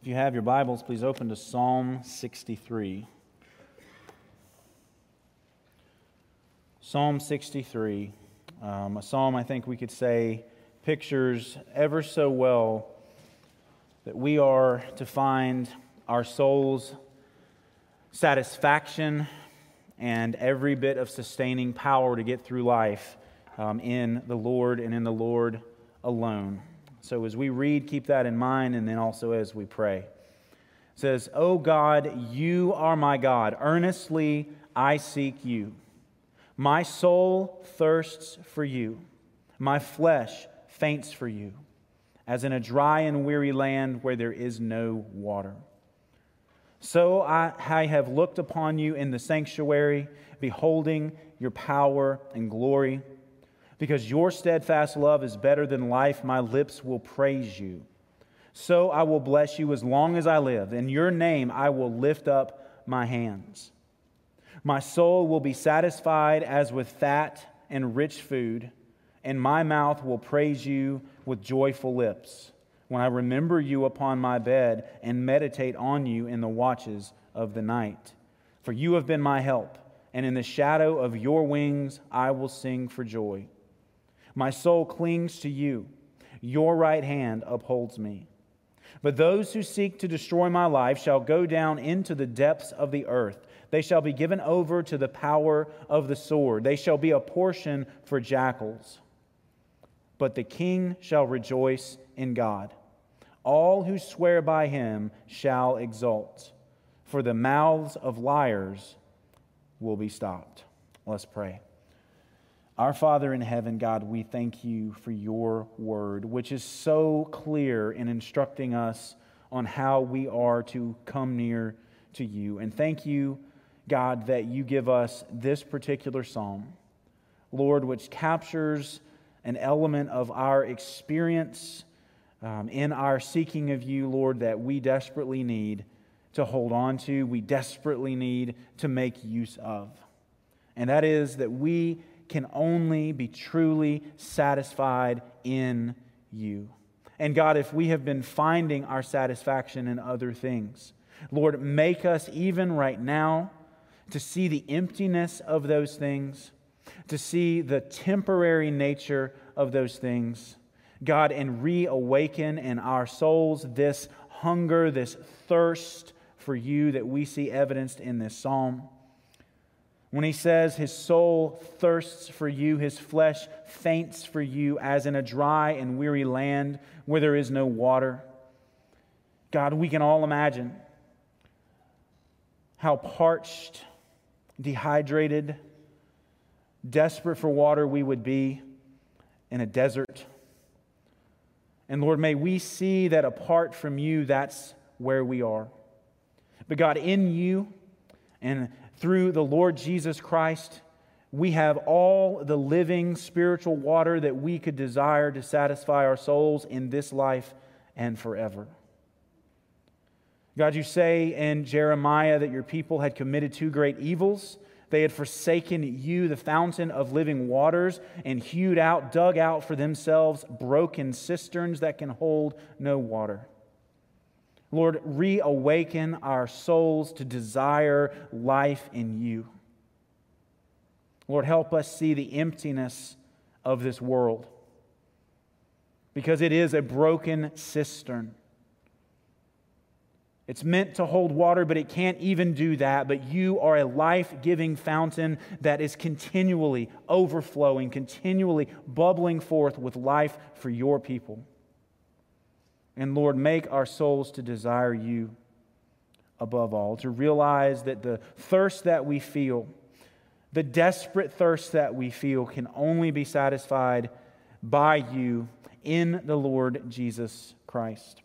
If you have your Bibles, please open to Psalm 63. Psalm 63, um, a psalm I think we could say pictures ever so well that we are to find our soul's satisfaction and every bit of sustaining power to get through life um, in the Lord and in the Lord alone. So as we read, keep that in mind, and then also as we pray. It says, O God, you are my God. Earnestly I seek you. My soul thirsts for you. My flesh faints for you, as in a dry and weary land where there is no water. So I, I have looked upon you in the sanctuary, beholding your power and glory. Because your steadfast love is better than life, my lips will praise you. So I will bless you as long as I live. In your name I will lift up my hands. My soul will be satisfied as with fat and rich food, and my mouth will praise you with joyful lips when I remember you upon my bed and meditate on you in the watches of the night. For you have been my help, and in the shadow of your wings I will sing for joy. My soul clings to you, your right hand upholds me. But those who seek to destroy my life shall go down into the depths of the earth. They shall be given over to the power of the sword. They shall be a portion for jackals. But the king shall rejoice in God. All who swear by him shall exult, for the mouths of liars will be stopped. Let's pray. Our Father in heaven, God, we thank you for your word, which is so clear in instructing us on how we are to come near to you. And thank you, God, that you give us this particular psalm, Lord, which captures an element of our experience um, in our seeking of you, Lord, that we desperately need to hold on to, we desperately need to make use of. And that is that we can only be truly satisfied in you. And God, if we have been finding our satisfaction in other things, Lord, make us even right now to see the emptiness of those things, to see the temporary nature of those things God, and reawaken in our souls this hunger, this thirst for you that we see evidenced in this psalm. When he says his soul thirsts for you, his flesh faints for you, as in a dry and weary land where there is no water. God, we can all imagine how parched, dehydrated, desperate for water we would be in a desert. And Lord, may we see that apart from you, that's where we are. But God, in you and through the Lord Jesus Christ, we have all the living spiritual water that we could desire to satisfy our souls in this life and forever. God, you say in Jeremiah that your people had committed two great evils they had forsaken you, the fountain of living waters, and hewed out, dug out for themselves broken cisterns that can hold no water. Lord, reawaken our souls to desire life in you. Lord, help us see the emptiness of this world because it is a broken cistern. It's meant to hold water, but it can't even do that. But you are a life giving fountain that is continually overflowing, continually bubbling forth with life for your people. And Lord, make our souls to desire you above all, to realize that the thirst that we feel, the desperate thirst that we feel, can only be satisfied by you in the Lord Jesus Christ.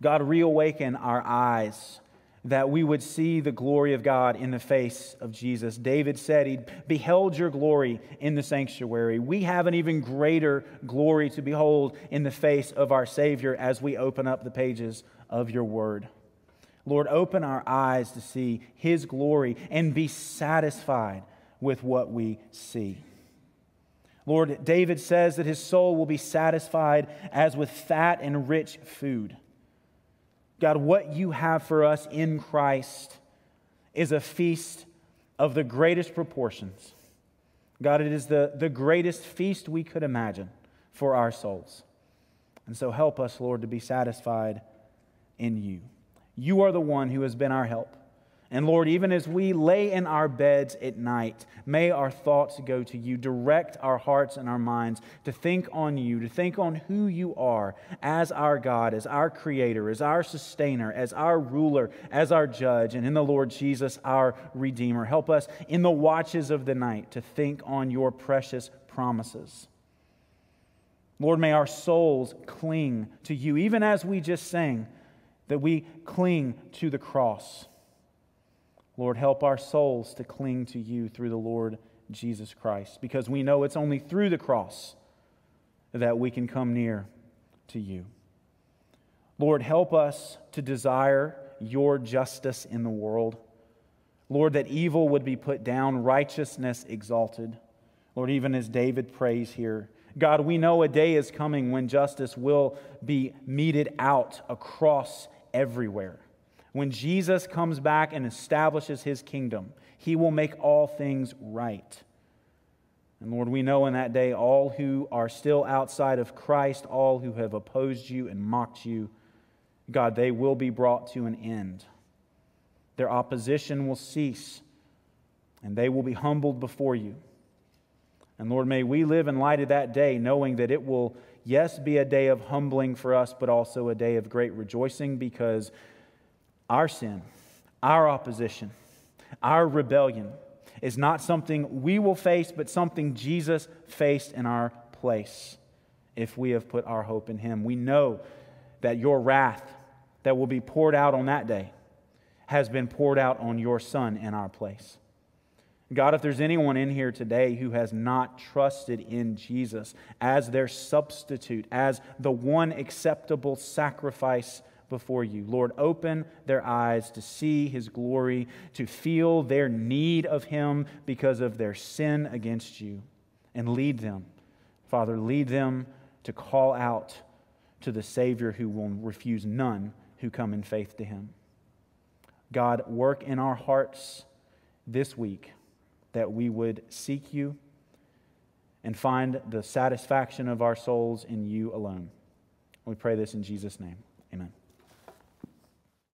God, reawaken our eyes that we would see the glory of God in the face of Jesus. David said he beheld your glory in the sanctuary. We have an even greater glory to behold in the face of our Savior as we open up the pages of your word. Lord, open our eyes to see his glory and be satisfied with what we see. Lord, David says that his soul will be satisfied as with fat and rich food. God, what you have for us in Christ is a feast of the greatest proportions. God, it is the, the greatest feast we could imagine for our souls. And so help us, Lord, to be satisfied in you. You are the one who has been our help. And Lord, even as we lay in our beds at night, may our thoughts go to you. Direct our hearts and our minds to think on you, to think on who you are as our God, as our Creator, as our Sustainer, as our ruler, as our Judge, and in the Lord Jesus, our Redeemer. Help us in the watches of the night to think on your precious promises. Lord, may our souls cling to you, even as we just sang, that we cling to the cross. Lord, help our souls to cling to you through the Lord Jesus Christ, because we know it's only through the cross that we can come near to you. Lord, help us to desire your justice in the world. Lord, that evil would be put down, righteousness exalted. Lord, even as David prays here, God, we know a day is coming when justice will be meted out across everywhere. When Jesus comes back and establishes his kingdom, he will make all things right. And Lord, we know in that day all who are still outside of Christ, all who have opposed you and mocked you, God, they will be brought to an end. Their opposition will cease, and they will be humbled before you. And Lord, may we live in light of that day, knowing that it will, yes, be a day of humbling for us, but also a day of great rejoicing because our sin, our opposition, our rebellion is not something we will face, but something Jesus faced in our place if we have put our hope in Him. We know that your wrath that will be poured out on that day has been poured out on your Son in our place. God, if there's anyone in here today who has not trusted in Jesus as their substitute, as the one acceptable sacrifice before you. Lord, open their eyes to see his glory, to feel their need of him because of their sin against you, and lead them. Father, lead them to call out to the Savior who will refuse none who come in faith to him. God, work in our hearts this week that we would seek you and find the satisfaction of our souls in you alone. We pray this in Jesus' name.